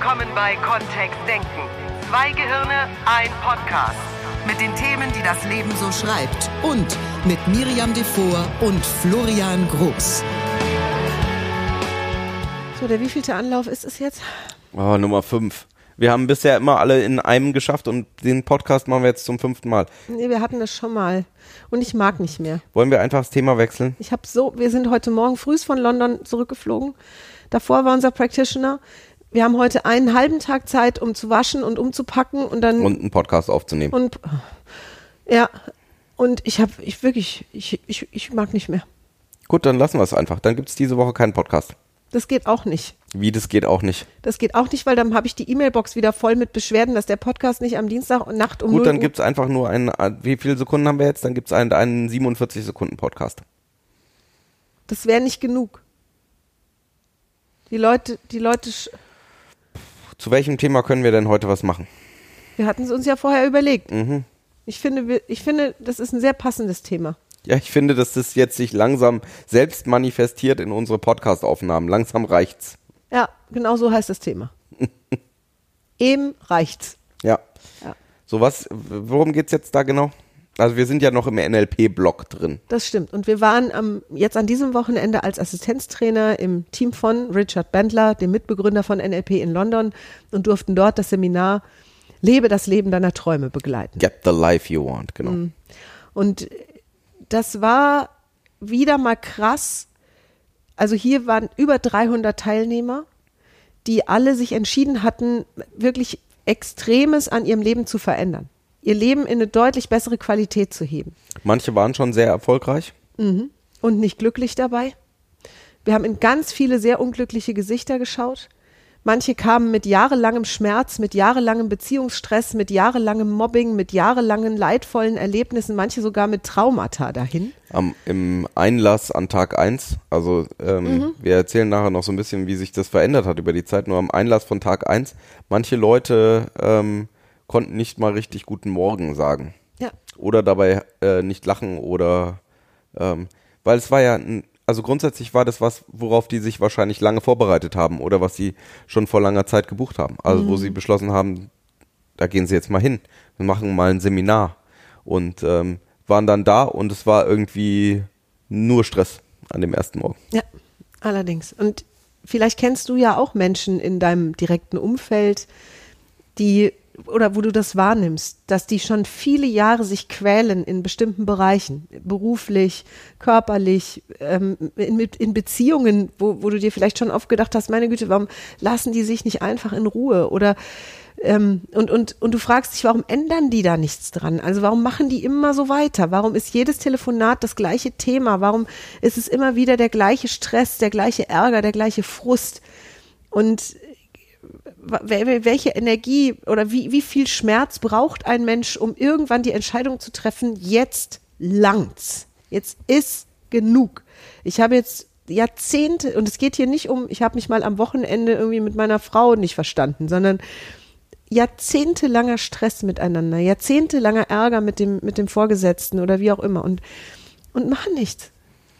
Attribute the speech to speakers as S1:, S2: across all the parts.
S1: willkommen bei Kontext Denken. Zwei Gehirne, ein Podcast.
S2: Mit den Themen, die das Leben so schreibt. Und mit Miriam Devor und Florian Groß.
S3: So, der wievielte Anlauf ist es jetzt?
S4: Oh, Nummer 5. Wir haben bisher immer alle in einem geschafft und den Podcast machen wir jetzt zum fünften Mal.
S3: Nee, wir hatten das schon mal. Und ich mag nicht mehr.
S4: Wollen wir einfach das Thema wechseln?
S3: Ich habe so, wir sind heute Morgen früh von London zurückgeflogen. Davor war unser Practitioner. Wir haben heute einen halben Tag Zeit, um zu waschen und umzupacken und dann.
S4: Und einen Podcast aufzunehmen.
S3: Und ja, und ich habe, ich wirklich, ich, ich, ich mag nicht mehr.
S4: Gut, dann lassen wir es einfach. Dann gibt es diese Woche keinen Podcast.
S3: Das geht auch nicht.
S4: Wie, das geht auch nicht.
S3: Das geht auch nicht, weil dann habe ich die E-Mail-Box wieder voll mit Beschwerden, dass der Podcast nicht am Dienstag und Nacht um
S4: Gut,
S3: 0
S4: dann gibt es einfach nur einen, wie viele Sekunden haben wir jetzt? Dann gibt es einen, einen 47 Sekunden Podcast.
S3: Das wäre nicht genug. Die Leute, die Leute, sch-
S4: Zu welchem Thema können wir denn heute was machen?
S3: wir hatten es uns ja vorher überlegt.
S4: Mhm.
S3: Ich finde, ich finde, das ist ein sehr passendes Thema.
S4: Ja, ich finde, dass das jetzt sich langsam selbst manifestiert in unsere Podcast-Aufnahmen. Langsam reicht's.
S3: Ja, genau so heißt das Thema. Eben reicht's.
S4: Ja.
S3: Ja.
S4: So was, worum geht's jetzt da genau? Also wir sind ja noch im NLP-Block drin.
S3: Das stimmt. Und wir waren am, jetzt an diesem Wochenende als Assistenztrainer im Team von Richard Bandler, dem Mitbegründer von NLP in London und durften dort das Seminar Lebe das Leben deiner Träume begleiten.
S4: Get the life you want, genau.
S3: Mhm. Und das war wieder mal krass. Also hier waren über 300 Teilnehmer, die alle sich entschieden hatten, wirklich Extremes an ihrem Leben zu verändern. Ihr Leben in eine deutlich bessere Qualität zu heben.
S4: Manche waren schon sehr erfolgreich.
S3: Und nicht glücklich dabei. Wir haben in ganz viele sehr unglückliche Gesichter geschaut. Manche kamen mit jahrelangem Schmerz, mit jahrelangem Beziehungsstress, mit jahrelangem Mobbing, mit jahrelangen leidvollen Erlebnissen, manche sogar mit Traumata dahin.
S4: Am, Im Einlass an Tag 1, also ähm,
S3: Mhm.
S4: wir erzählen nachher noch so ein bisschen, wie sich das verändert hat über die Zeit, nur am Einlass von Tag 1, manche Leute ähm, konnten nicht mal richtig guten Morgen sagen.
S3: Ja.
S4: Oder dabei äh, nicht lachen oder ähm, weil es war ja, ein- also grundsätzlich war das was, worauf die sich wahrscheinlich lange vorbereitet haben oder was sie schon vor langer Zeit gebucht haben. Also wo sie beschlossen haben, da gehen sie jetzt mal hin, wir machen mal ein Seminar und ähm, waren dann da und es war irgendwie nur Stress an dem ersten Morgen.
S3: Ja, allerdings. Und vielleicht kennst du ja auch Menschen in deinem direkten Umfeld, die oder wo du das wahrnimmst, dass die schon viele Jahre sich quälen in bestimmten Bereichen, beruflich, körperlich, ähm, in, in Beziehungen, wo, wo du dir vielleicht schon oft gedacht hast, meine Güte, warum lassen die sich nicht einfach in Ruhe? Oder ähm, und, und, und du fragst dich, warum ändern die da nichts dran? Also warum machen die immer so weiter? Warum ist jedes Telefonat das gleiche Thema? Warum ist es immer wieder der gleiche Stress, der gleiche Ärger, der gleiche Frust? Und welche Energie oder wie, wie viel Schmerz braucht ein Mensch, um irgendwann die Entscheidung zu treffen, jetzt langt's. Jetzt ist genug. Ich habe jetzt Jahrzehnte, und es geht hier nicht um, ich habe mich mal am Wochenende irgendwie mit meiner Frau nicht verstanden, sondern jahrzehntelanger Stress miteinander, jahrzehntelanger Ärger mit dem, mit dem Vorgesetzten oder wie auch immer und, und machen nichts.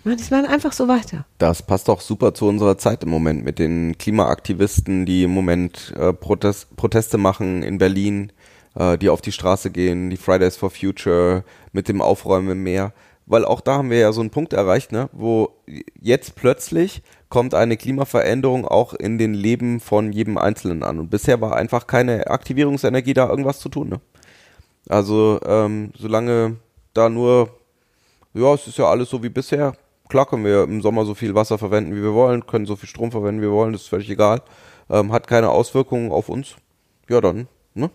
S3: Machen nichts, machen einfach so weiter.
S4: Das passt auch super zu unserer Zeit im Moment mit den Klimaaktivisten, die im Moment äh, Protest, Proteste machen in Berlin, äh, die auf die Straße gehen, die Fridays for Future mit dem Aufräumen im Meer. Weil auch da haben wir ja so einen Punkt erreicht, ne, wo jetzt plötzlich kommt eine Klimaveränderung auch in den Leben von jedem Einzelnen an. Und bisher war einfach keine Aktivierungsenergie da, irgendwas zu tun. Ne? Also ähm, solange da nur ja, es ist ja alles so wie bisher. Klar können wir im Sommer so viel Wasser verwenden, wie wir wollen, können so viel Strom verwenden, wie wir wollen, das ist völlig egal. Ähm, hat keine Auswirkungen auf uns. Ja, dann, ne?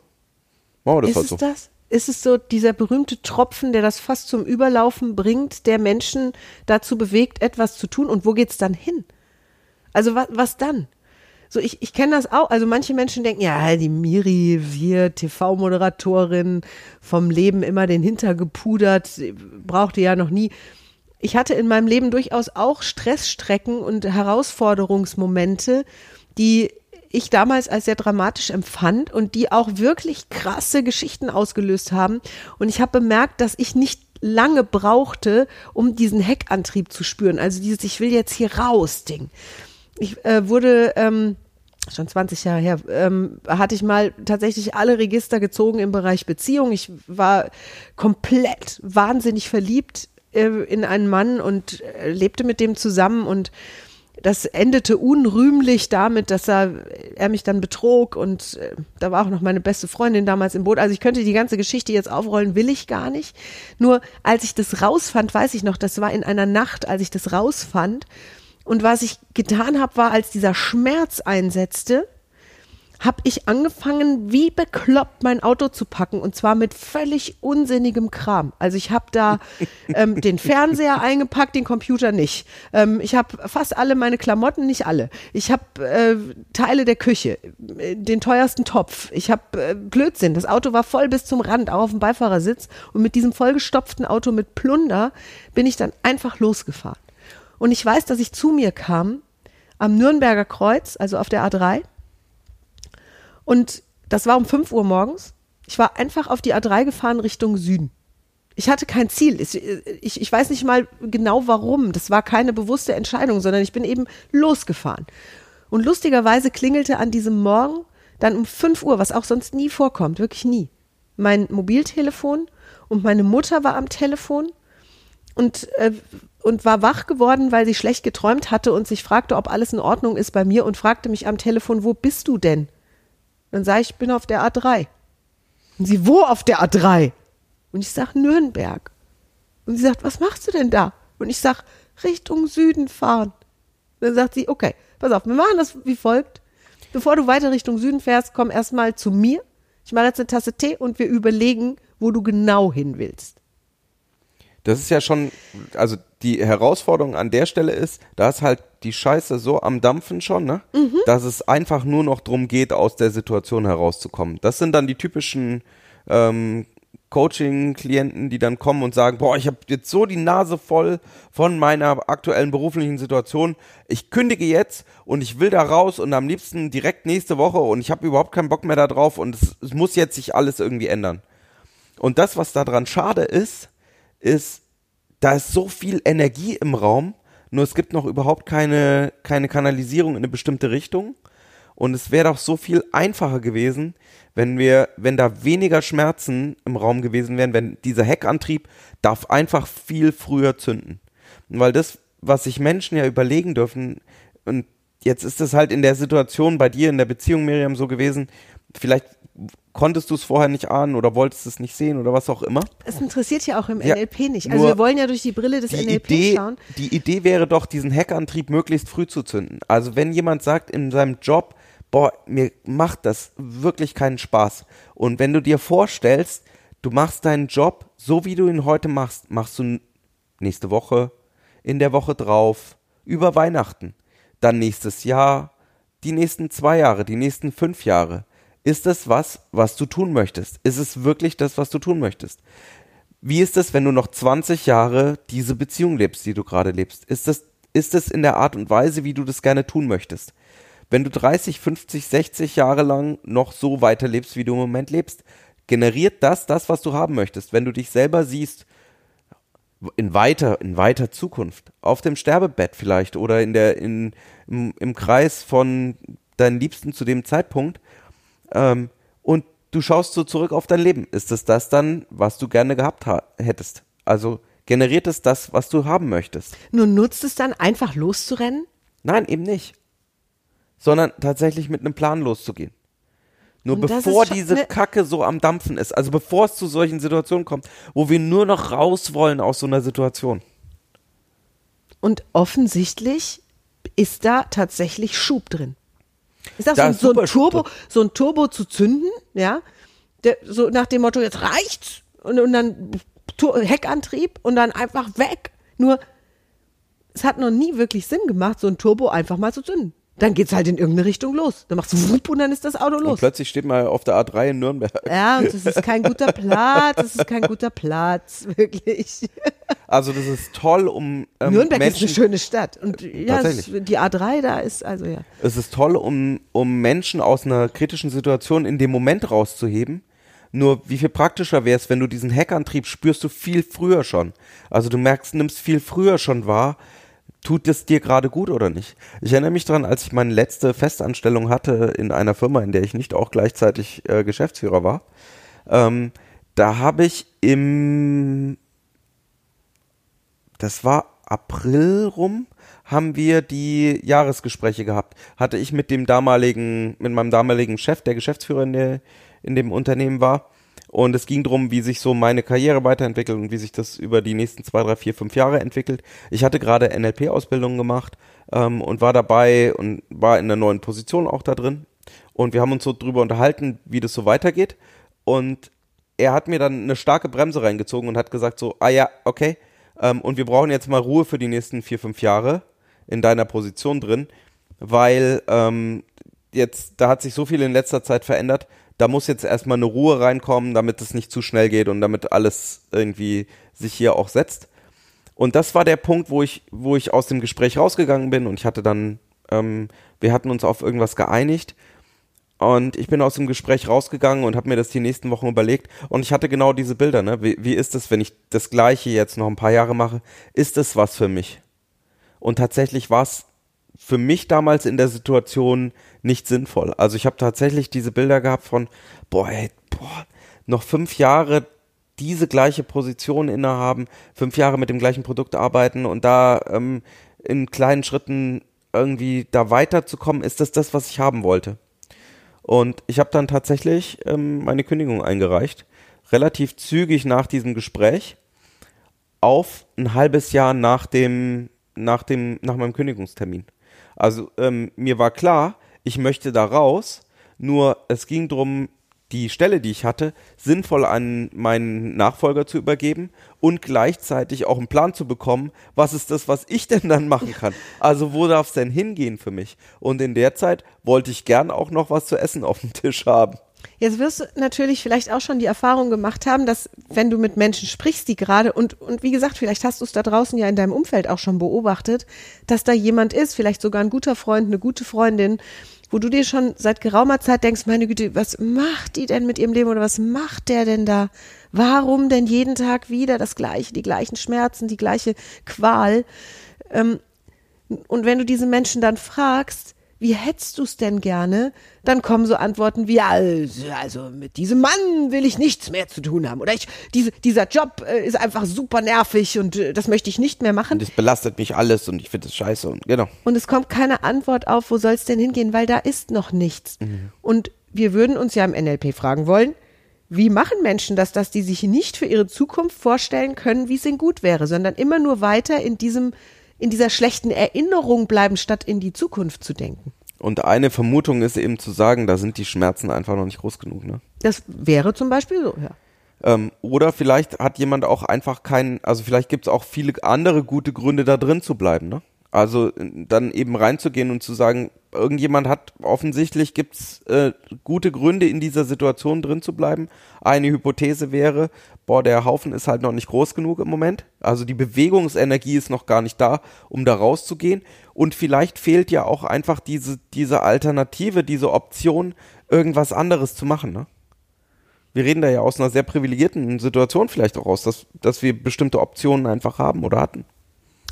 S4: Machen wir das
S3: ist
S4: halt
S3: es
S4: so.
S3: das? Ist es so dieser berühmte Tropfen, der das fast zum Überlaufen bringt, der Menschen dazu bewegt, etwas zu tun? Und wo geht's dann hin? Also was, was dann? So, ich, ich kenne das auch. Also manche Menschen denken, ja, die Miri, wir, TV-Moderatorin, vom Leben immer den Hinter gepudert, brauchte ja noch nie. Ich hatte in meinem Leben durchaus auch Stressstrecken und Herausforderungsmomente, die ich damals als sehr dramatisch empfand und die auch wirklich krasse Geschichten ausgelöst haben. Und ich habe bemerkt, dass ich nicht lange brauchte, um diesen Heckantrieb zu spüren. Also dieses Ich will jetzt hier raus Ding. Ich äh, wurde ähm, schon 20 Jahre her, ähm, hatte ich mal tatsächlich alle Register gezogen im Bereich Beziehung. Ich war komplett wahnsinnig verliebt in einen Mann und äh, lebte mit dem zusammen und das endete unrühmlich damit, dass er, er mich dann betrog und äh, da war auch noch meine beste Freundin damals im Boot. Also ich könnte die ganze Geschichte jetzt aufrollen, will ich gar nicht. Nur als ich das rausfand, weiß ich noch, das war in einer Nacht, als ich das rausfand. Und was ich getan habe, war, als dieser Schmerz einsetzte, habe ich angefangen, wie bekloppt mein Auto zu packen und zwar mit völlig unsinnigem Kram. Also ich habe da ähm, den Fernseher eingepackt, den Computer nicht. Ähm, ich habe fast alle meine Klamotten, nicht alle. Ich habe äh, Teile der Küche, äh, den teuersten Topf. Ich habe äh, Blödsinn. Das Auto war voll bis zum Rand, auch auf dem Beifahrersitz. Und mit diesem vollgestopften Auto mit Plunder bin ich dann einfach losgefahren. Und ich weiß, dass ich zu mir kam am Nürnberger Kreuz, also auf der A3 und das war um 5 Uhr morgens. Ich war einfach auf die A3 gefahren Richtung Süden. Ich hatte kein Ziel. Ich, ich, ich weiß nicht mal genau warum. Das war keine bewusste Entscheidung, sondern ich bin eben losgefahren. Und lustigerweise klingelte an diesem Morgen dann um 5 Uhr, was auch sonst nie vorkommt, wirklich nie, mein Mobiltelefon und meine Mutter war am Telefon und, äh, und war wach geworden, weil sie schlecht geträumt hatte und sich fragte, ob alles in Ordnung ist bei mir und fragte mich am Telefon, wo bist du denn? Dann sage ich, ich bin auf der A3. Und sie, wo auf der A3? Und ich sage, Nürnberg. Und sie sagt, was machst du denn da? Und ich sage, Richtung Süden fahren. Und dann sagt sie, okay, pass auf, wir machen das wie folgt. Bevor du weiter Richtung Süden fährst, komm erstmal zu mir. Ich mache jetzt eine Tasse Tee und wir überlegen, wo du genau hin willst.
S4: Das ist ja schon, also die Herausforderung an der Stelle ist, da ist halt die Scheiße so am Dampfen schon, ne? Mhm. Dass es einfach nur noch drum geht, aus der Situation herauszukommen. Das sind dann die typischen ähm, Coaching-Klienten, die dann kommen und sagen, boah, ich habe jetzt so die Nase voll von meiner aktuellen beruflichen Situation. Ich kündige jetzt und ich will da raus und am liebsten direkt nächste Woche und ich habe überhaupt keinen Bock mehr da drauf und es, es muss jetzt sich alles irgendwie ändern. Und das, was daran schade ist, ist, da ist so viel Energie im Raum, nur es gibt noch überhaupt keine, keine Kanalisierung in eine bestimmte Richtung. Und es wäre doch so viel einfacher gewesen, wenn wir, wenn da weniger Schmerzen im Raum gewesen wären, wenn dieser Heckantrieb darf einfach viel früher zünden. Weil das, was sich Menschen ja überlegen dürfen, und jetzt ist es halt in der Situation bei dir in der Beziehung, Miriam, so gewesen, vielleicht konntest du es vorher nicht ahnen oder wolltest es nicht sehen oder was auch immer.
S3: Es interessiert ja auch im ja, NLP nicht. Also wir wollen ja durch die Brille des die NLP
S4: Idee,
S3: schauen.
S4: Die Idee wäre doch, diesen Hackantrieb möglichst früh zu zünden. Also wenn jemand sagt in seinem Job, boah, mir macht das wirklich keinen Spaß. Und wenn du dir vorstellst, du machst deinen Job so, wie du ihn heute machst, machst du nächste Woche, in der Woche drauf, über Weihnachten, dann nächstes Jahr, die nächsten zwei Jahre, die nächsten fünf Jahre ist es was, was du tun möchtest? Ist es wirklich das, was du tun möchtest? Wie ist es, wenn du noch 20 Jahre diese Beziehung lebst, die du gerade lebst? Ist es, ist es in der Art und Weise, wie du das gerne tun möchtest? Wenn du 30, 50, 60 Jahre lang noch so weiterlebst, wie du im Moment lebst, generiert das das, was du haben möchtest. Wenn du dich selber siehst, in weiter, in weiter Zukunft, auf dem Sterbebett vielleicht oder in der, in, im, im Kreis von deinen Liebsten zu dem Zeitpunkt, ähm, und du schaust so zurück auf dein Leben. Ist es das dann, was du gerne gehabt hättest? Also generiert es das, was du haben möchtest?
S3: Nur nutzt es dann einfach loszurennen?
S4: Nein, eben nicht. Sondern tatsächlich mit einem Plan loszugehen. Nur bevor diese ne Kacke so am Dampfen ist, also bevor es zu solchen Situationen kommt, wo wir nur noch raus wollen aus so einer Situation.
S3: Und offensichtlich ist da tatsächlich Schub drin. Ist das,
S4: das
S3: so, so, ein Turbo, so ein Turbo zu zünden, ja? Der, so nach dem Motto, jetzt reicht's und, und dann Heckantrieb und dann einfach weg. Nur, es hat noch nie wirklich Sinn gemacht, so ein Turbo einfach mal zu zünden dann geht's halt in irgendeine Richtung los. Dann machst du wupp und dann ist das Auto los. Und
S4: plötzlich steht man auf der A3 in Nürnberg.
S3: Ja, und das ist kein guter Platz. Das ist kein guter Platz, wirklich.
S4: Also das ist toll, um
S3: ähm, Nürnberg Menschen, ist eine schöne Stadt und ja, es, die A3 da ist also ja.
S4: Es ist toll, um um Menschen aus einer kritischen Situation in dem Moment rauszuheben. Nur wie viel praktischer wäre es, wenn du diesen Hackantrieb spürst du viel früher schon. Also du merkst, nimmst viel früher schon wahr, tut es dir gerade gut oder nicht? Ich erinnere mich daran, als ich meine letzte Festanstellung hatte in einer Firma, in der ich nicht auch gleichzeitig äh, Geschäftsführer war. Ähm, da habe ich im, das war April rum, haben wir die Jahresgespräche gehabt. Hatte ich mit dem damaligen, mit meinem damaligen Chef, der Geschäftsführer in, der, in dem Unternehmen war. Und es ging darum, wie sich so meine Karriere weiterentwickelt und wie sich das über die nächsten zwei, drei, vier, fünf Jahre entwickelt. Ich hatte gerade NLP-Ausbildung gemacht ähm, und war dabei und war in einer neuen Position auch da drin. Und wir haben uns so drüber unterhalten, wie das so weitergeht. Und er hat mir dann eine starke Bremse reingezogen und hat gesagt so, ah ja, okay, ähm, und wir brauchen jetzt mal Ruhe für die nächsten vier, fünf Jahre in deiner Position drin, weil ähm, jetzt, da hat sich so viel in letzter Zeit verändert, da muss jetzt erstmal eine Ruhe reinkommen, damit es nicht zu schnell geht und damit alles irgendwie sich hier auch setzt. Und das war der Punkt, wo ich, wo ich aus dem Gespräch rausgegangen bin und ich hatte dann, ähm, wir hatten uns auf irgendwas geeinigt und ich bin aus dem Gespräch rausgegangen und habe mir das die nächsten Wochen überlegt und ich hatte genau diese Bilder, ne? Wie, wie ist es, wenn ich das gleiche jetzt noch ein paar Jahre mache? Ist es was für mich? Und tatsächlich war es für mich damals in der Situation nicht sinnvoll. Also ich habe tatsächlich diese Bilder gehabt von, boah, ey, boah, noch fünf Jahre diese gleiche Position innehaben, fünf Jahre mit dem gleichen Produkt arbeiten und da ähm, in kleinen Schritten irgendwie da weiterzukommen, ist das das, was ich haben wollte. Und ich habe dann tatsächlich ähm, meine Kündigung eingereicht, relativ zügig nach diesem Gespräch, auf ein halbes Jahr nach dem nach dem, nach meinem Kündigungstermin. Also ähm, mir war klar, ich möchte da raus, nur es ging darum, die Stelle, die ich hatte, sinnvoll an meinen Nachfolger zu übergeben und gleichzeitig auch einen Plan zu bekommen, was ist das, was ich denn dann machen kann. Also wo darf es denn hingehen für mich? Und in der Zeit wollte ich gern auch noch was zu essen auf dem Tisch haben.
S3: Jetzt wirst du natürlich vielleicht auch schon die Erfahrung gemacht haben, dass wenn du mit Menschen sprichst, die gerade und und wie gesagt, vielleicht hast du es da draußen ja in deinem Umfeld auch schon beobachtet, dass da jemand ist, vielleicht sogar ein guter Freund, eine gute Freundin, wo du dir schon seit geraumer Zeit denkst, meine Güte, was macht die denn mit ihrem Leben oder was macht der denn da? Warum denn jeden Tag wieder das Gleiche, die gleichen Schmerzen, die gleiche Qual? Ähm, und wenn du diese Menschen dann fragst, wie hättest du es denn gerne? Dann kommen so Antworten wie, also, also mit diesem Mann will ich nichts mehr zu tun haben. Oder ich, diese, dieser Job äh, ist einfach super nervig und äh, das möchte ich nicht mehr machen.
S4: Und es belastet mich alles und ich finde es scheiße und genau.
S3: Und es kommt keine Antwort auf, wo soll es denn hingehen, weil da ist noch nichts. Mhm. Und wir würden uns ja im NLP fragen wollen, wie machen Menschen das, dass die sich nicht für ihre Zukunft vorstellen können, wie es ihnen gut wäre, sondern immer nur weiter in diesem in dieser schlechten Erinnerung bleiben, statt in die Zukunft zu denken.
S4: Und eine Vermutung ist eben zu sagen, da sind die Schmerzen einfach noch nicht groß genug. Ne?
S3: Das wäre zum Beispiel so, ja.
S4: Ähm, oder vielleicht hat jemand auch einfach keinen, also vielleicht gibt es auch viele andere gute Gründe, da drin zu bleiben. Ne? Also dann eben reinzugehen und zu sagen, irgendjemand hat offensichtlich gibt's äh, gute Gründe in dieser Situation drin zu bleiben. Eine Hypothese wäre, boah, der Haufen ist halt noch nicht groß genug im Moment. Also die Bewegungsenergie ist noch gar nicht da, um da rauszugehen. Und vielleicht fehlt ja auch einfach diese, diese Alternative, diese Option, irgendwas anderes zu machen. Ne? Wir reden da ja aus einer sehr privilegierten Situation vielleicht auch aus, dass, dass wir bestimmte Optionen einfach haben oder hatten.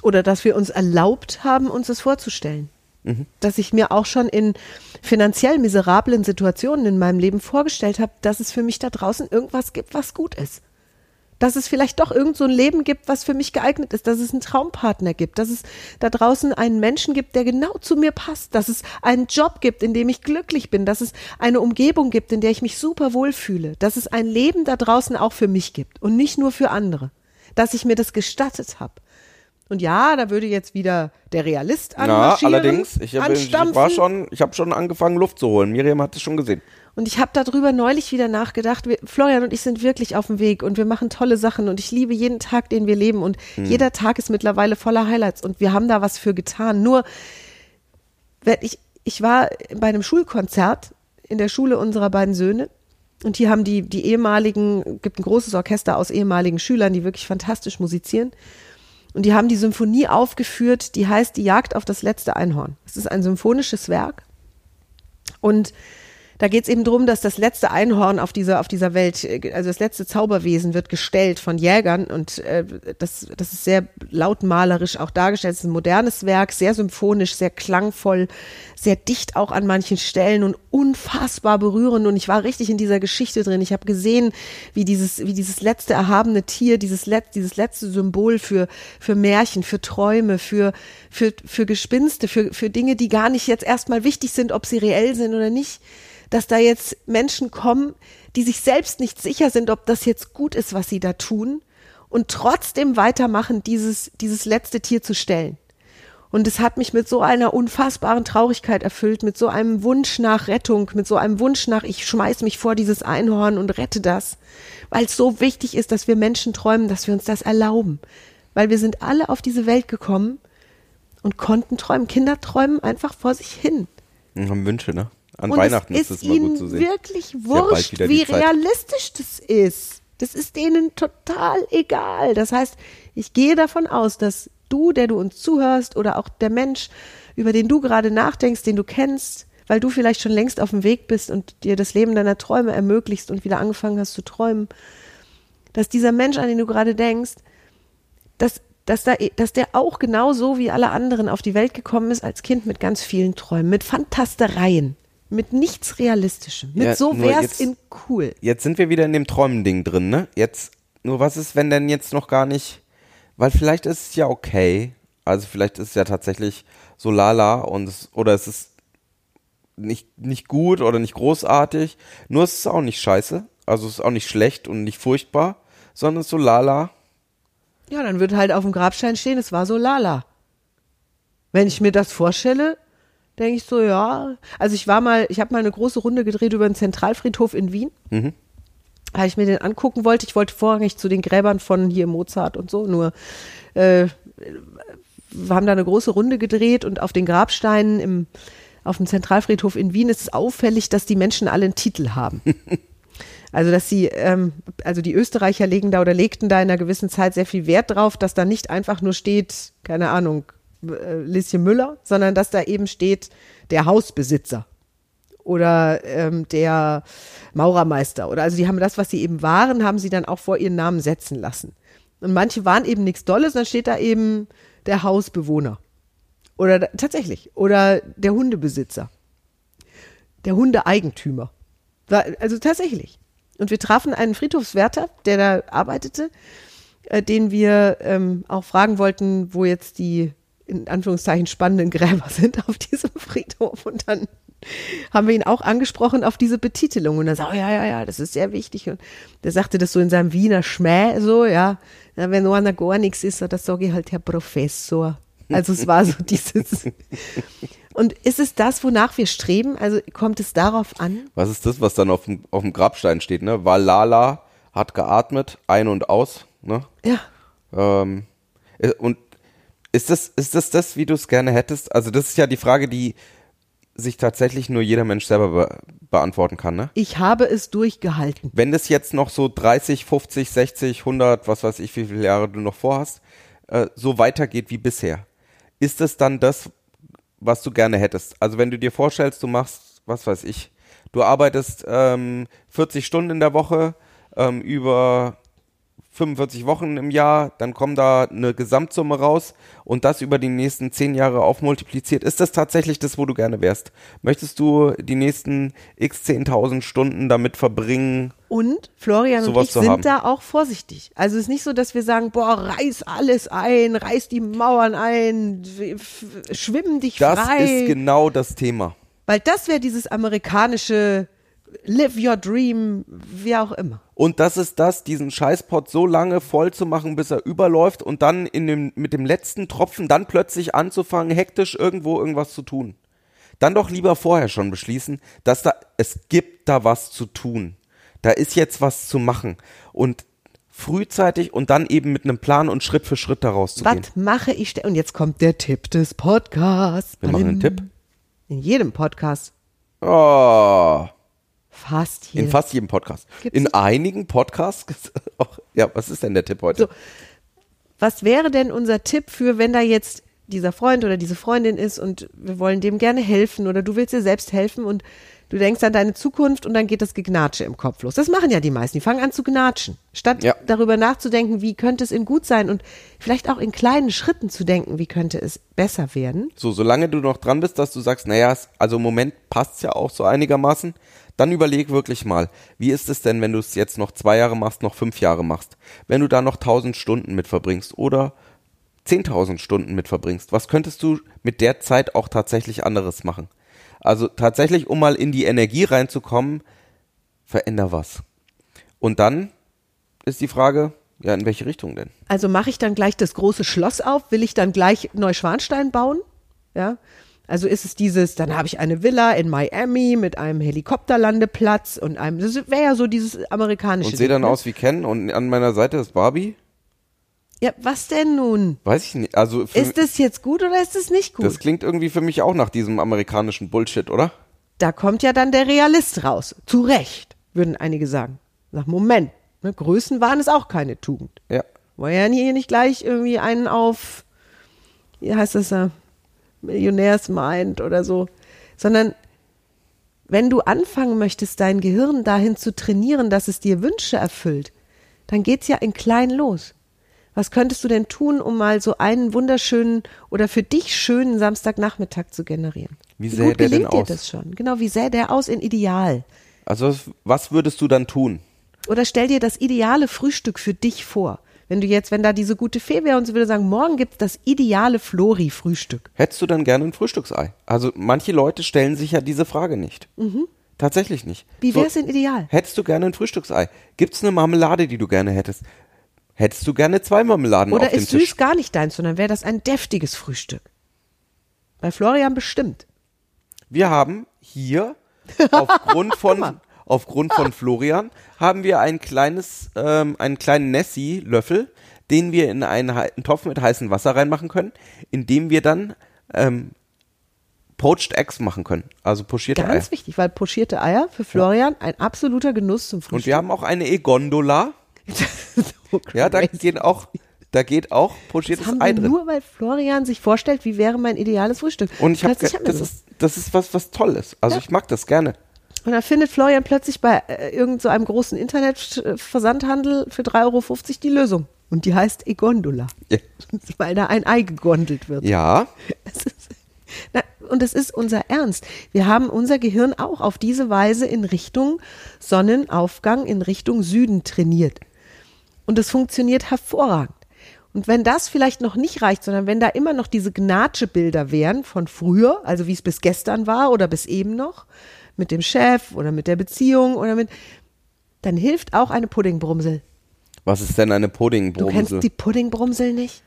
S3: Oder dass wir uns erlaubt haben, uns das vorzustellen. Mhm. Dass ich mir auch schon in finanziell miserablen Situationen in meinem Leben vorgestellt habe, dass es für mich da draußen irgendwas gibt, was gut ist. Dass es vielleicht doch irgend so ein Leben gibt, was für mich geeignet ist, dass es einen Traumpartner gibt, dass es da draußen einen Menschen gibt, der genau zu mir passt, dass es einen Job gibt, in dem ich glücklich bin, dass es eine Umgebung gibt, in der ich mich super wohlfühle, dass es ein Leben da draußen auch für mich gibt und nicht nur für andere, dass ich mir das gestattet habe. Und ja, da würde jetzt wieder der Realist anmarschieren.
S4: Ja, allerdings, ich, hab, ich war schon, ich habe schon angefangen Luft zu holen. Miriam hat es schon gesehen.
S3: Und ich habe darüber neulich wieder nachgedacht. Wir, Florian und ich sind wirklich auf dem Weg und wir machen tolle Sachen und ich liebe jeden Tag, den wir leben und hm. jeder Tag ist mittlerweile voller Highlights und wir haben da was für getan. Nur, wenn ich, ich war bei einem Schulkonzert in der Schule unserer beiden Söhne und hier haben die, die ehemaligen, gibt ein großes Orchester aus ehemaligen Schülern, die wirklich fantastisch musizieren. Und die haben die Symphonie aufgeführt, die heißt Die Jagd auf das letzte Einhorn. Es ist ein symphonisches Werk. Und da geht es eben drum, dass das letzte Einhorn auf dieser, auf dieser Welt, äh, also das letzte Zauberwesen wird gestellt von Jägern und äh, das, das ist sehr lautmalerisch auch dargestellt. Es ist ein modernes Werk, sehr symphonisch, sehr klangvoll, sehr dicht auch an manchen Stellen und unfassbar berührend. Und ich war richtig in dieser Geschichte drin. Ich habe gesehen, wie dieses, wie dieses letzte erhabene Tier, dieses, Let dieses letzte Symbol für, für Märchen, für Träume, für, für, für Gespinste, für, für Dinge, die gar nicht jetzt erstmal wichtig sind, ob sie reell sind oder nicht dass da jetzt Menschen kommen, die sich selbst nicht sicher sind, ob das jetzt gut ist, was sie da tun und trotzdem weitermachen, dieses, dieses letzte Tier zu stellen. Und es hat mich mit so einer unfassbaren Traurigkeit erfüllt, mit so einem Wunsch nach Rettung, mit so einem Wunsch nach, ich schmeiß mich vor dieses Einhorn und rette das, weil es so wichtig ist, dass wir Menschen träumen, dass wir uns das erlauben. Weil wir sind alle auf diese Welt gekommen und konnten träumen. Kinder träumen einfach vor sich hin.
S4: Und haben Wünsche, ne? An
S3: und
S4: Weihnachten
S3: es
S4: ist
S3: ist
S4: es immer
S3: ihnen
S4: gut zu sehen.
S3: wirklich wurscht,
S4: die
S3: wie
S4: Zeit.
S3: realistisch das ist. Das ist denen total egal. Das heißt, ich gehe davon aus, dass du, der du uns zuhörst, oder auch der Mensch, über den du gerade nachdenkst, den du kennst, weil du vielleicht schon längst auf dem Weg bist und dir das Leben deiner Träume ermöglichst und wieder angefangen hast zu träumen, dass dieser Mensch, an den du gerade denkst, dass, dass, da, dass der auch genauso wie alle anderen auf die Welt gekommen ist als Kind mit ganz vielen Träumen, mit Fantastereien, mit nichts Realistischem, mit
S4: Ja,
S3: so wär's
S4: jetzt-
S3: in cool.
S4: Jetzt sind wir wieder in dem Träumen-Ding drin, ne? Jetzt, nur was ist, wenn denn jetzt noch gar nicht, weil vielleicht ist es ja okay, also vielleicht ist es ja tatsächlich so lala und es, oder es ist nicht, nicht gut oder nicht großartig, nur es ist auch nicht scheiße, also es ist auch nicht schlecht und nicht furchtbar, sondern es ist so lala.
S3: Ja, dann wird halt auf dem Grabstein stehen, es war so lala. Wenn ich mir das vorstelle, denke ich so, ja. Also ich war mal, ich habe mal eine große Runde gedreht über den Zentralfriedhof in Wien. Weil ich mir den angucken wollte. Ich wollte vorrangig zu den Gräbern von hier Mozart und so, nur äh, wir haben da eine große Runde gedreht und auf den Grabsteinen im, auf dem Zentralfriedhof in Wien ist es auffällig, dass die Menschen alle einen Titel haben. Also, dass sie, ähm, also die Österreicher legen da oder legten da in einer gewissen Zeit sehr viel Wert drauf, dass da nicht einfach nur steht, keine Ahnung, äh, Lieschen Müller, sondern dass da eben steht, der Hausbesitzer oder ähm, der Maurermeister oder also die haben das, was sie eben waren, haben sie dann auch vor ihren Namen setzen lassen. Und manche waren eben nichts Dolles, dann steht da eben der Hausbewohner. Oder tatsächlich. Oder der Hundebesitzer. Der Hundeeigentümer. Also tatsächlich. Und wir trafen einen Friedhofswärter, der da arbeitete, äh, den wir ähm, auch fragen wollten, wo jetzt die in Anführungszeichen spannenden Gräber sind auf diesem Friedhof. Und dann haben wir ihn auch angesprochen auf diese Betitelung. Und er sagt, oh, ja, ja, ja, das ist sehr wichtig. Und der sagte das so in seinem Wiener Schmäh, so, ja, ja wenn nur einer gar nichts ist, so, das sage ich halt Herr Professor. Also es war so dieses. Und ist es das, wonach wir streben? Also kommt es darauf an?
S4: Was ist das, was dann auf dem, auf dem Grabstein steht, ne? Valala hat geatmet, ein und aus, ne?
S3: Ja.
S4: Ähm, äh, und ist das, ist das das, wie du es gerne hättest? Also das ist ja die Frage, die sich tatsächlich nur jeder Mensch selber be beantworten kann, ne?
S3: Ich habe es durchgehalten.
S4: Wenn das jetzt noch so 30, 50, 60, 100, was weiß ich, wie viele Jahre du noch vorhast, äh, so weitergeht wie bisher, ist es dann das, was du gerne hättest? Also wenn du dir vorstellst, du machst, was weiß ich, du arbeitest ähm, 40 Stunden in der Woche ähm, über 45 Wochen im Jahr, dann kommt da eine Gesamtsumme raus und das über die nächsten 10 Jahre aufmultipliziert. Ist das tatsächlich das, wo du gerne wärst? Möchtest du die nächsten x 10.000 Stunden damit verbringen?
S3: Und Florian und ich sind
S4: haben.
S3: da auch vorsichtig. Also es ist nicht so, dass wir sagen, boah, reiß alles ein, reiß die Mauern ein, schwimm dich
S4: Das
S3: frei.
S4: ist genau das Thema.
S3: Weil das wäre dieses amerikanische Live your dream, wie auch immer.
S4: Und das ist das, diesen Scheißpot so lange voll zu machen, bis er überläuft und dann in dem, mit dem letzten Tropfen dann plötzlich anzufangen, hektisch irgendwo irgendwas zu tun. Dann doch lieber vorher schon beschließen, dass da, es gibt da was zu tun. Da ist jetzt was zu machen. Und frühzeitig und dann eben mit einem Plan und Schritt für Schritt daraus zu gehen.
S3: Was mache ich denn? Und jetzt kommt der Tipp des Podcasts.
S4: Wir machen einen Tipp.
S3: In jedem Podcast.
S4: Oh,
S3: Fast
S4: in
S3: jedem.
S4: fast jedem Podcast.
S3: Gibt's
S4: in einigen Podcasts. auch- ja, was ist denn der Tipp heute?
S3: So. Was wäre denn unser Tipp für, wenn da jetzt dieser Freund oder diese Freundin ist und wir wollen dem gerne helfen oder du willst dir selbst helfen und Du denkst an deine Zukunft und dann geht das Gegnatsche im Kopf los. Das machen ja die meisten. Die fangen an zu gnatschen. Statt
S4: Ja.
S3: darüber nachzudenken, wie könnte es in gut sein und vielleicht auch in kleinen Schritten zu denken, wie könnte es besser werden.
S4: So, solange du noch dran bist, dass du sagst, naja, es- also im Moment passt's ja auch so einigermaßen, dann überleg wirklich mal, wie ist es denn, wenn du es jetzt noch zwei Jahre machst, noch fünf Jahre machst? Wenn du da noch tausend Stunden mit verbringst oder 10.000 Stunden mit verbringst, was könntest du mit der Zeit auch tatsächlich anderes machen? Also tatsächlich, um mal in die Energie reinzukommen, veränder was. Und dann ist die Frage, ja, in welche Richtung denn?
S3: Also mache ich dann gleich das große Schloss auf? Will ich dann gleich Neuschwanstein bauen? Ja. Also ist es dieses, dann habe ich eine Villa in Miami mit einem Helikopterlandeplatz und einem, das wäre ja so dieses amerikanische.
S4: Und sehe dann
S3: ne?
S4: aus wie Ken und an meiner Seite ist Barbie?
S3: Ja, was denn nun?
S4: Weiß ich nicht. Also
S3: Ist es jetzt gut oder ist es nicht gut?
S4: das klingt irgendwie für mich auch nach diesem amerikanischen Bullshit, oder?
S3: da kommt ja dann der Realist raus. Zu Recht, würden einige sagen. Sag, Moment, ne, Größenwahn ist auch keine Tugend.
S4: Ja.
S3: Wollen ja hier nicht gleich irgendwie einen auf, wie heißt das da, Millionärsmind oder so, sondern wenn du anfangen möchtest, dein Gehirn dahin zu trainieren, dass es dir Wünsche erfüllt, dann geht's ja in klein los. Was könntest du denn tun, um mal so einen wunderschönen oder für dich schönen Samstagnachmittag zu generieren?
S4: Wie
S3: Wie
S4: sähe
S3: gut
S4: der denn
S3: gelingt dir
S4: aus?
S3: das schon? Genau, wie sähe der aus in Ideal?
S4: Also was- was würdest du dann tun?
S3: Oder stell dir das ideale Frühstück für dich vor. Wenn du jetzt, wenn da diese gute Fee wäre und sie würde sagen, morgen gibt's das ideale Flori-Frühstück.
S4: Hättest du dann gerne ein Frühstücksei? Also manche Leute stellen sich ja diese Frage nicht. Tatsächlich nicht.
S3: Mhm. Wie
S4: So,
S3: wär's denn ideal?
S4: Hättest du gerne ein Frühstücksei? Gibt's eine Marmelade, die du gerne hättest? Hättest du gerne zwei Marmeladen
S3: Oder
S4: auf dem
S3: ist
S4: Tisch?
S3: süß gar nicht deins, sondern wäre das ein deftiges Frühstück? Bei Florian bestimmt.
S4: Wir haben hier aufgrund von aufgrund von Florian haben wir ein kleines ähm, einen kleinen Nessie-Löffel, den wir in einen, einen Topf mit heißem Wasser reinmachen können, in dem wir dann ähm, Poached Eggs machen können, also pochierte Eier.
S3: Ganz wichtig, weil pochierte Eier für Florian ein absoluter Genuss zum Frühstück.
S4: Und wir haben auch eine E-Gondola.
S3: so
S4: Ja, da geht auch da geht auch
S3: Das
S4: pochiertes
S3: haben
S4: Ei
S3: wir
S4: drin.
S3: nur, weil Florian sich vorstellt, wie wäre mein ideales Frühstück.
S4: Und ich habe
S3: haben
S4: das
S3: so.
S4: ist das ist was was tolles. Also
S3: Ja.
S4: ich mag das gerne.
S3: Und dann findet Florian plötzlich bei äh, irgend so einem großen Internetversandhandel für 3,50 Euro die Lösung. Und die heißt E-Gondola.
S4: Ja.
S3: Weil da ein Ei gegondelt wird.
S4: Ja,
S3: Es ist, na, und es ist unser Ernst. Wir haben unser Gehirn auch auf diese Weise in Richtung Sonnenaufgang, in Richtung Süden trainiert. Und es funktioniert hervorragend. Und wenn das vielleicht noch nicht reicht, sondern wenn da immer noch diese Gnatschebilder wären von früher, also wie es bis gestern war oder bis eben noch, mit dem Chef oder mit der Beziehung oder mit, dann hilft auch eine Puddingbrumsel.
S4: was ist denn eine
S3: Du
S4: Puddingbrumsel?
S3: kennst die Puddingbrumsel nicht?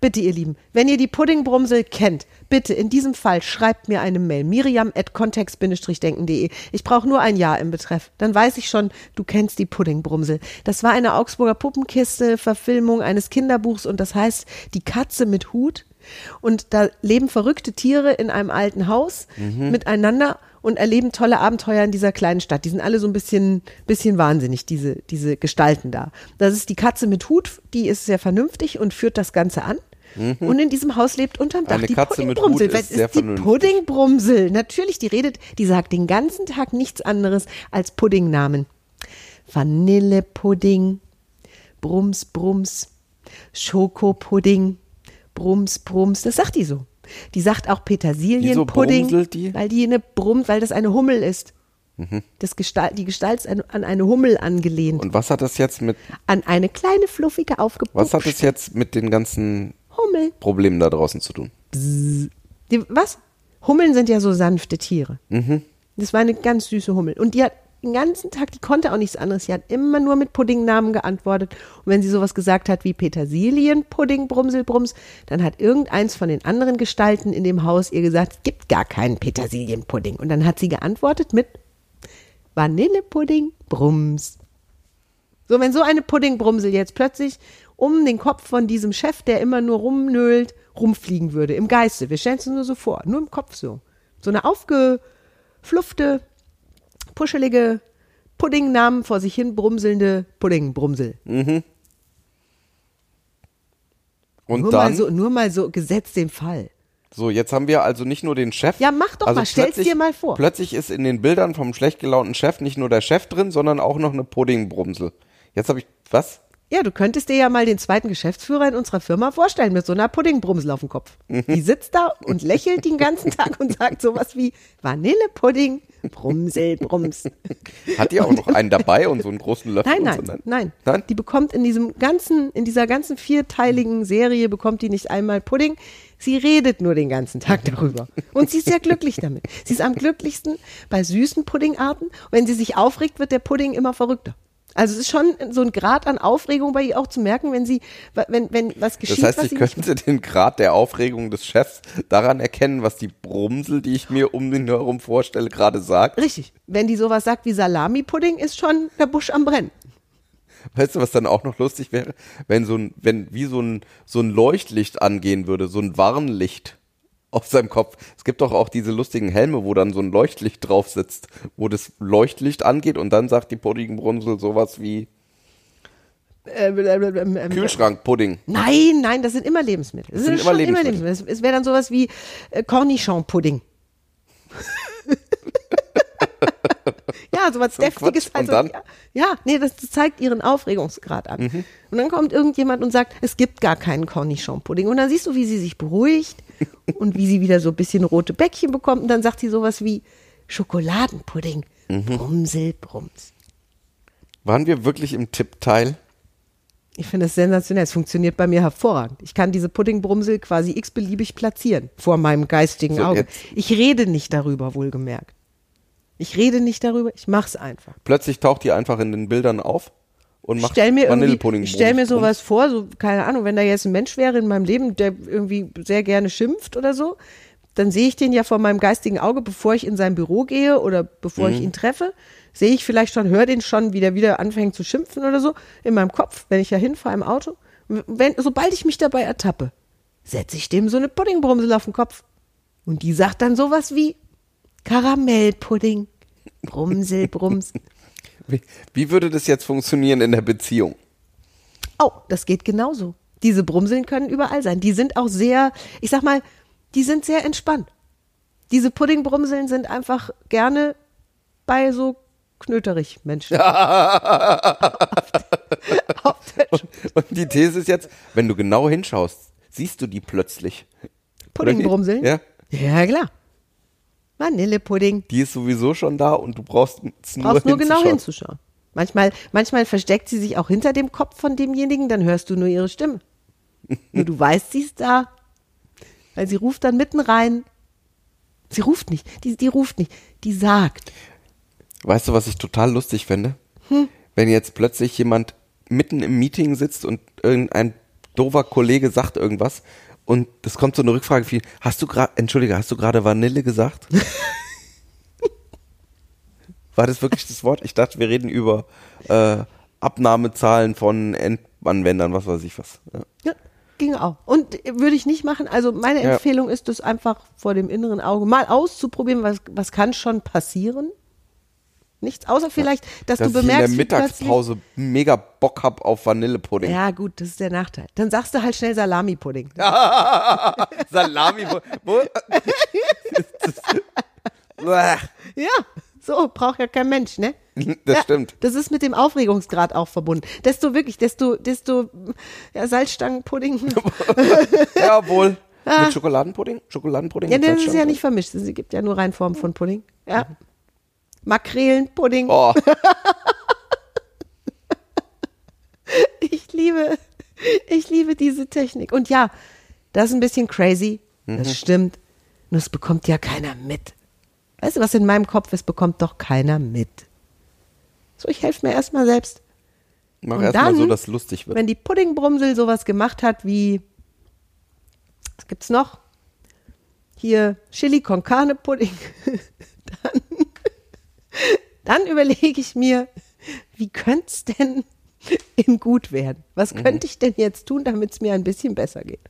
S3: Bitte, ihr Lieben, wenn ihr die Puddingbrumsel kennt, bitte in diesem Fall schreibt mir eine Mail. Miriam at kontext-denken.de. Ich brauche nur ein Ja im Betreff. Dann weiß ich schon, du kennst die Puddingbrumsel. Das war eine Augsburger Puppenkiste, Verfilmung eines Kinderbuchs und das heißt Die Katze mit Hut. Und da leben verrückte Tiere in einem alten Haus miteinander und erleben tolle Abenteuer in dieser kleinen Stadt. Die sind alle so ein bisschen, bisschen wahnsinnig, diese, diese Gestalten da. Das ist die Katze mit Hut, die ist sehr vernünftig und führt das Ganze an. Und in diesem Haus lebt unterm Dach
S4: Eine
S3: die
S4: Katze mit
S3: Puddingbrumsel.
S4: Hut
S3: Was
S4: ist sehr
S3: die
S4: vernünftig.
S3: Puddingbrumsel? Natürlich, die redet, die sagt den ganzen Tag nichts anderes als Puddingnamen. Vanillepudding, Brums, Brums, Schokopudding, Brums, Brums. Das sagt die so. Die sagt auch Petersilienpudding,
S4: brumselt die?
S3: weil die eine Brumm, weil das eine Hummel ist.
S4: Mhm.
S3: Das Gestalt, die Gestalt ist an, an eine Hummel angelehnt.
S4: Und was hat das jetzt mit
S3: an eine kleine, fluffige, aufgeputschte
S4: was hat das jetzt mit den ganzen
S3: Hummel.
S4: Problemen da draußen zu tun?
S3: Die, was? Hummeln sind ja so sanfte Tiere.
S4: Mhm.
S3: Das war eine ganz süße Hummel. Und die hat den ganzen Tag, die konnte auch nichts anderes. Sie hat immer nur mit Puddingnamen geantwortet. Und wenn sie sowas gesagt hat wie Petersilienpudding, Brumselbrums, dann hat irgendeins von den anderen Gestalten in dem Haus ihr gesagt, es gibt gar keinen Petersilienpudding. Und dann hat sie geantwortet mit Vanillepudding, Brums. So, wenn so eine Puddingbrumsel jetzt plötzlich um den Kopf von diesem Chef, der immer nur rumnölt, rumfliegen würde, im Geiste. Wir stellen es nur so vor, nur im Kopf so. So eine aufgefluffte, puschelige, Puddingnamen vor sich hin brumselnde Puddingbrumsel.
S4: Und
S3: Nur
S4: dann
S3: mal so, nur mal so gesetzt den Fall.
S4: So, jetzt haben wir also nicht nur den Chef.
S3: Ja, mach doch mal, stell's dir mal vor.
S4: Plötzlich ist in den Bildern vom schlecht gelaunten Chef nicht nur der Chef drin, sondern auch noch eine Puddingbrumsel. Jetzt habe ich, was?
S3: Ja, du könntest dir ja mal den zweiten Geschäftsführer in unserer Firma vorstellen mit so einer Puddingbrumsel auf dem Kopf.
S4: Mhm.
S3: Die sitzt da und lächelt den ganzen Tag und sagt sowas wie Vanillepudding, Brumsel, Brums.
S4: Hat die auch noch einen dabei und so einen großen Löffel?
S3: Nein,
S4: und
S3: nein,
S4: so?
S3: nein,
S4: Nein?
S3: Die bekommt in diesem ganzen, in dieser ganzen vierteiligen Serie bekommt die nicht einmal Pudding. Sie redet nur den ganzen Tag darüber. Und sie ist sehr glücklich damit. Sie ist am glücklichsten bei süßen Puddingarten. Wenn sie sich aufregt, wird der Pudding immer verrückter. Also es ist schon so ein Grad an Aufregung bei ihr auch zu merken, wenn sie, wenn, wenn was geschieht,
S4: Das heißt, ich könnte den Grad der Aufregung des Chefs daran erkennen, was die Brumsel, die ich mir um den herum vorstelle, gerade sagt.
S3: Richtig. Wenn die sowas sagt wie Salami-Pudding, ist schon der Busch am Brennen.
S4: Weißt du, was dann auch noch lustig wäre? Wenn so ein, wenn wie so ein, so ein Leuchtlicht angehen würde, so ein Warnlicht auf seinem Kopf. Es gibt doch auch diese lustigen Helme, wo dann so ein Leuchtlicht drauf sitzt, wo das Leuchtlicht angeht und dann sagt die Puddingbrumsel sowas wie
S3: Äh, äh, äh, äh, äh,
S4: Kühlschrankpudding.
S3: Nein, nein, das sind immer Lebensmittel. Das,
S4: sind
S3: sind
S4: immer Lebensmittel.
S3: immer Lebensmittel. Es, es wäre dann sowas wie äh, Cornichon-Pudding. ja,
S4: So ein
S3: Deftiges.
S4: Quatsch. Und
S3: Also,
S4: dann?
S3: ja, ja, nee, das zeigt ihren Aufregungsgrad an.
S4: Mhm.
S3: Und dann kommt irgendjemand und sagt, es gibt gar keinen Cornichon-Pudding. Und dann siehst du, wie sie sich beruhigt und wie sie wieder so ein bisschen rote Bäckchen bekommt. Und dann sagt sie sowas wie Schokoladenpudding.
S4: Mhm.
S3: Brumsel, Brums.
S4: Waren wir wirklich im Tippteil?
S3: Ich finde es sensationell. Es funktioniert bei mir hervorragend. Ich kann diese Puddingbrumsel quasi x-beliebig platzieren vor meinem geistigen
S4: So,
S3: Auge. Ich rede nicht darüber, wohlgemerkt. Ich rede nicht darüber, ich mach's einfach.
S4: Plötzlich taucht die einfach in den Bildern auf und macht
S3: stell mir
S4: Vanillepudding.
S3: ich stell mir sowas vor, so, keine Ahnung, wenn da jetzt ein Mensch wäre in meinem Leben, der irgendwie sehr gerne schimpft oder so, dann sehe ich den ja vor meinem geistigen Auge, bevor ich in sein Büro gehe oder bevor
S4: Mhm.
S3: ich ihn treffe, sehe ich vielleicht schon, höre den schon, wie der wieder anfängt zu schimpfen oder so, in meinem Kopf, wenn ich ja hinfahre im Auto. Wenn, sobald ich mich dabei ertappe, setze ich dem so eine Puddingbrumsel auf den Kopf. Und die sagt dann sowas wie Karamellpudding. Brumsel, Brums.
S4: Wie, wie würde das jetzt funktionieren in der Beziehung?
S3: Oh, das geht genauso. Diese Brumseln können überall sein. Die sind auch sehr, ich sag mal, die sind sehr entspannt. Diese Puddingbrumseln sind einfach gerne bei so knöterig Menschen. Auf der
S4: Und die These ist jetzt, wenn du genau hinschaust, siehst du die plötzlich.
S3: Puddingbrumseln?
S4: Ja.
S3: Ja, klar. Vanillepudding.
S4: Die ist sowieso schon da und du brauchst es nur,
S3: Brauchst nur genau
S4: hinzuschauen.
S3: Manchmal, manchmal versteckt sie sich auch hinter dem Kopf von demjenigen, dann hörst du nur ihre Stimme. nur du weißt, sie ist da. Weil sie ruft dann mitten rein. Sie ruft nicht, die, die ruft nicht, die sagt.
S4: Weißt du, was ich total lustig fände? Wenn jetzt plötzlich jemand mitten im Meeting sitzt und irgendein doofer Kollege sagt irgendwas und es kommt so eine Rückfrage wie, hast du gerade, entschuldige, hast du gerade Vanille gesagt? War das wirklich das Wort? Ich dachte, wir reden über äh, Abnahmezahlen von Endanwendern, was weiß ich was. Ja.
S3: Ja, ging auch. Und würde ich nicht machen. Also meine
S4: Ja.
S3: Empfehlung ist es einfach vor dem inneren Auge mal auszuprobieren, was, was kann schon passieren. Nichts, außer vielleicht, dass,
S4: Dass
S3: du
S4: ich in der
S3: bemerkst,
S4: Mittagspause mega Bock hab auf Vanillepudding.
S3: Ja, gut, das ist der Nachteil. Dann sagst du halt schnell Salami-Pudding.
S4: Salami, wo, wo? Bäh.
S3: Ja, so braucht ja kein Mensch, ne?
S4: Das
S3: ja,
S4: stimmt.
S3: Das ist mit dem Aufregungsgrad auch verbunden. Desto wirklich, desto, desto ja, Salzstangenpudding.
S4: Jawohl. Mit Schokoladenpudding? Schokoladenpudding?
S3: ja, das ist ja nicht vermischt. Es gibt ja nur Reinformen von Pudding. Ja. Makrelenpudding.
S4: Oh,
S3: Ich liebe, ich liebe diese Technik. Und ja, das ist ein bisschen crazy. Das stimmt. Nur es bekommt ja keiner mit. Weißt du, was in meinem Kopf ist, bekommt doch keiner mit. So, ich helfe mir erstmal selbst.
S4: mach erstmal so, dass es lustig wird.
S3: Wenn die Puddingbrumsel sowas gemacht hat wie, was gibt's noch? Hier Chili con Carne Pudding. dann, überlege ich mir, wie könnte es denn in gut werden? Was
S4: Mhm.
S3: könnte ich denn jetzt tun, damit es mir ein bisschen besser geht?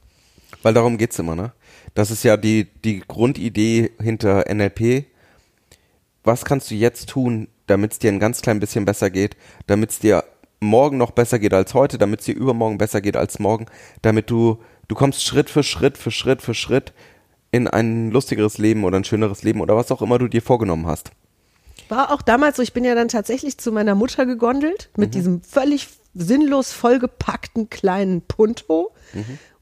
S4: Weil darum geht's immer, ne? Das ist ja die, die Grundidee hinter NLP. Was kannst du jetzt tun, damit es dir ein ganz klein bisschen besser geht, damit es dir morgen noch besser geht als heute, damit es dir übermorgen besser geht als morgen, damit du, du kommst Schritt für Schritt für Schritt für Schritt in ein lustigeres Leben oder ein schöneres Leben oder was auch immer du dir vorgenommen hast.
S3: War auch damals so, ich bin ja dann tatsächlich zu meiner Mutter gegondelt mit diesem völlig sinnlos vollgepackten kleinen Punto.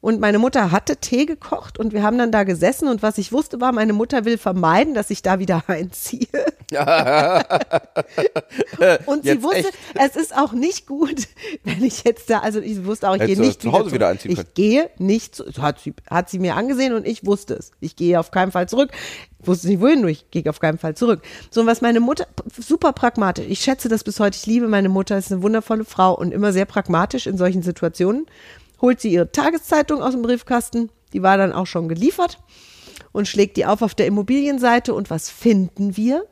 S3: Und meine Mutter hatte Tee gekocht und wir haben dann da gesessen und was ich wusste war, meine Mutter will vermeiden, dass ich da wieder einziehe. und sie
S4: Jetzt
S3: wusste,
S4: echt?
S3: es ist auch nicht gut, wenn ich jetzt da, also ich wusste auch, ich
S4: Hättest
S3: gehe nicht
S4: zu Hause wieder einziehen können.
S3: Ich gehe nicht, zu, hat sie, hat sie mir angesehen und ich wusste es. Ich gehe auf keinen Fall zurück. Ich wusste nicht wohin, nur ich gehe auf keinen Fall zurück. So, und was meine Mutter, super pragmatisch, ich schätze das bis heute, ich liebe meine Mutter, ist eine wundervolle Frau und immer sehr pragmatisch in solchen Situationen. Holt sie ihre Tageszeitung aus dem Briefkasten, die war dann auch schon geliefert und schlägt die auf auf der Immobilienseite und was finden wir?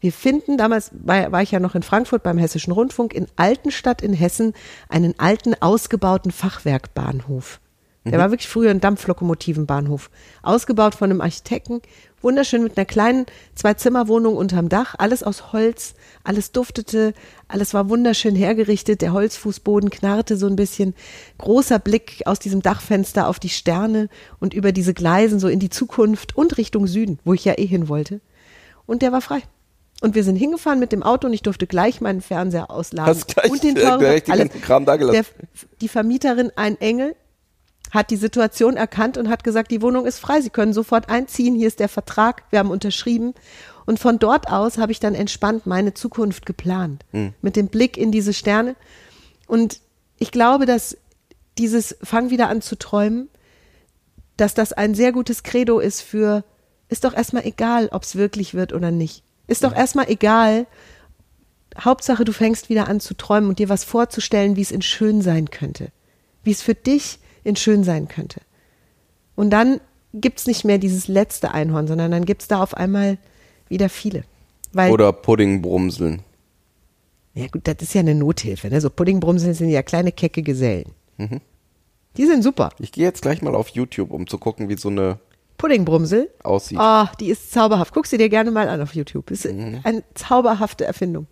S3: Wir finden, damals war, ich ja noch in Frankfurt beim Hessischen Rundfunk, in Altenstadt in Hessen einen alten, ausgebauten Fachwerkbahnhof. Der war wirklich früher ein Dampflokomotivenbahnhof. Ausgebaut von einem Architekten, wunderschön mit einer kleinen Zwei-Zimmer-Wohnung unterm Dach, alles aus Holz, alles duftete, alles war wunderschön hergerichtet, der Holzfußboden knarrte so ein bisschen, großer Blick aus diesem Dachfenster auf die Sterne und über diese Gleisen so in die Zukunft und Richtung Süden, wo ich ja eh hin wollte. Und der war frei. Und wir sind hingefahren mit dem Auto und ich durfte gleich meinen Fernseher ausladen.
S4: Hast gleich,
S3: und den teuren, alles.
S4: Kram da gelassen.
S3: Der, die Vermieterin, ein Engel, hat die Situation erkannt und hat gesagt, die Wohnung ist frei, Sie können sofort einziehen, hier ist der Vertrag, wir haben unterschrieben. Und von dort aus habe ich dann entspannt meine Zukunft geplant, mit dem Blick in diese Sterne. Und ich glaube, dass dieses Fang wieder an zu träumen, dass das ein sehr gutes Credo ist für, ist doch erstmal egal, ob es wirklich wird oder nicht. Ist doch erstmal egal. Hauptsache, du fängst wieder an zu träumen und dir was vorzustellen, wie es in schön sein könnte. Wie es für dich in schön sein könnte. Und dann gibt's nicht mehr dieses letzte Einhorn, sondern dann gibt's da auf einmal wieder viele. Weil,
S4: Oder Puddingbrumseln.
S3: ja gut, das ist ja eine Nothilfe. Ne? So Puddingbrumseln sind ja kleine kecke Gesellen. Die sind super.
S4: Ich gehe jetzt gleich mal auf YouTube, um zu gucken, wie so eine
S3: Puddingbrumsel.
S4: aussieht.
S3: Oh, die ist zauberhaft. Guck sie dir gerne mal an auf YouTube. Ist
S4: Mhm.
S3: eine zauberhafte Erfindung.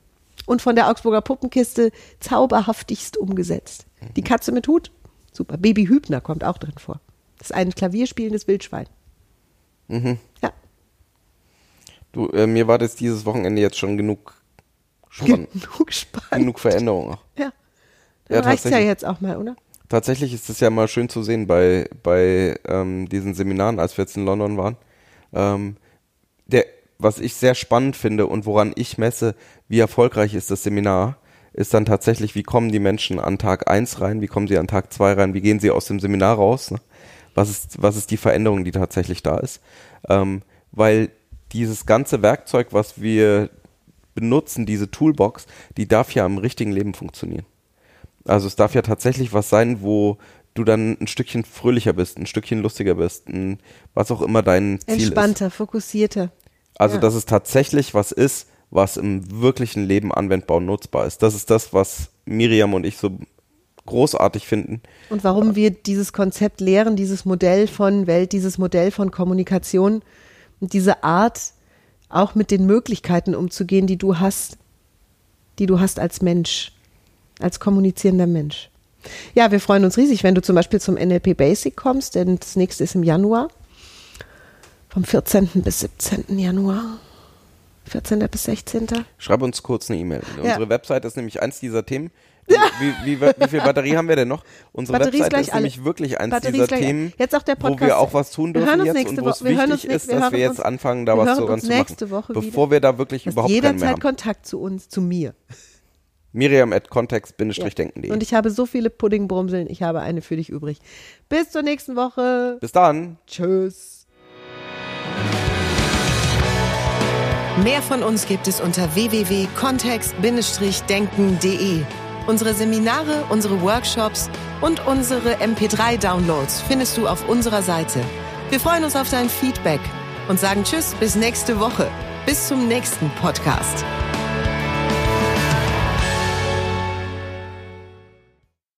S3: Und von der Augsburger Puppenkiste zauberhaftigst umgesetzt.
S4: Mhm.
S3: Die Katze mit Hut, super. Baby Hübner kommt auch drin vor. Das ist ein klavierspielendes Wildschwein.
S4: Mhm.
S3: Ja,
S4: Du, äh, mir war das dieses Wochenende jetzt schon genug spannend.
S3: genug spannend.
S4: genug Veränderung. auch.
S3: Ja.
S4: Ja,
S3: Dann ja
S4: tatsächlich.
S3: jetzt auch mal, oder?
S4: Tatsächlich ist es ja mal schön zu sehen bei, bei ähm, diesen Seminaren, als wir jetzt in London waren. Ähm, der, was ich sehr spannend finde und woran ich messe, wie erfolgreich ist das Seminar, ist dann tatsächlich, wie kommen die Menschen an Tag eins rein, wie kommen sie an Tag zwei rein, wie gehen sie aus dem Seminar raus, ne? was, ist, was ist die Veränderung, die tatsächlich da ist. Ähm, weil dieses ganze Werkzeug, was wir benutzen, diese Toolbox, die darf ja im richtigen Leben funktionieren. Also es darf ja tatsächlich was sein, wo du dann ein Stückchen fröhlicher bist, ein Stückchen lustiger bist, ein, was auch immer dein Ziel ist.
S3: Entspannter, fokussierter.
S4: Also
S3: Ja.
S4: dass es tatsächlich was ist, was im wirklichen Leben anwendbar und nutzbar ist. Das ist das, was Miriam und ich so großartig finden.
S3: Und warum wir dieses Konzept lehren, dieses Modell von Welt, dieses Modell von Kommunikation und diese Art, auch mit den Möglichkeiten umzugehen, die du hast, die du hast als Mensch, als kommunizierender Mensch. Ja, wir freuen uns riesig, wenn du zum Beispiel zum NLP Basic kommst, denn das nächste ist im Januar. Vom 14. bis 17. Januar. 14. bis 16.
S4: Schreib uns kurz eine E-Mail.
S3: Ja.
S4: Unsere Website ist nämlich eins dieser Themen. Wie, wie, wie, wie viel Batterie haben wir denn noch? Unsere
S3: Batterie ist
S4: Website ist
S3: alle.
S4: nämlich wirklich eins
S3: Batterie
S4: dieser
S3: ist
S4: Themen,
S3: Jetzt auch der
S4: wo wir auch was tun
S3: Wir
S4: dürfen
S3: hören uns
S4: jetzt
S3: nächste
S4: und wo es
S3: Woche- wir hören
S4: wichtig
S3: uns
S4: ist,
S3: nächste- wir
S4: dass wir
S3: hören
S4: jetzt
S3: uns-
S4: anfangen, da
S3: wir
S4: was
S3: hören
S4: so
S3: uns
S4: ran zu machen.
S3: nächste Woche
S4: bevor wir da wirklich
S3: hast
S4: überhaupt keinen mehr
S3: jederzeit
S4: haben.
S3: Kontakt zu uns, zu mir.
S4: Miriam at context-denken.de.
S3: Und ich habe so viele Puddingbrumseln, ich habe eine für dich übrig. Bis zur nächsten Woche.
S4: Bis dann.
S3: Tschüss.
S2: Mehr von uns gibt es unter www.kontext-denken.de. Unsere Seminare, unsere Workshops und unsere MP3-Downloads findest du auf unserer Seite. Wir freuen uns auf dein Feedback und sagen Tschüss bis nächste Woche. Bis zum nächsten Podcast.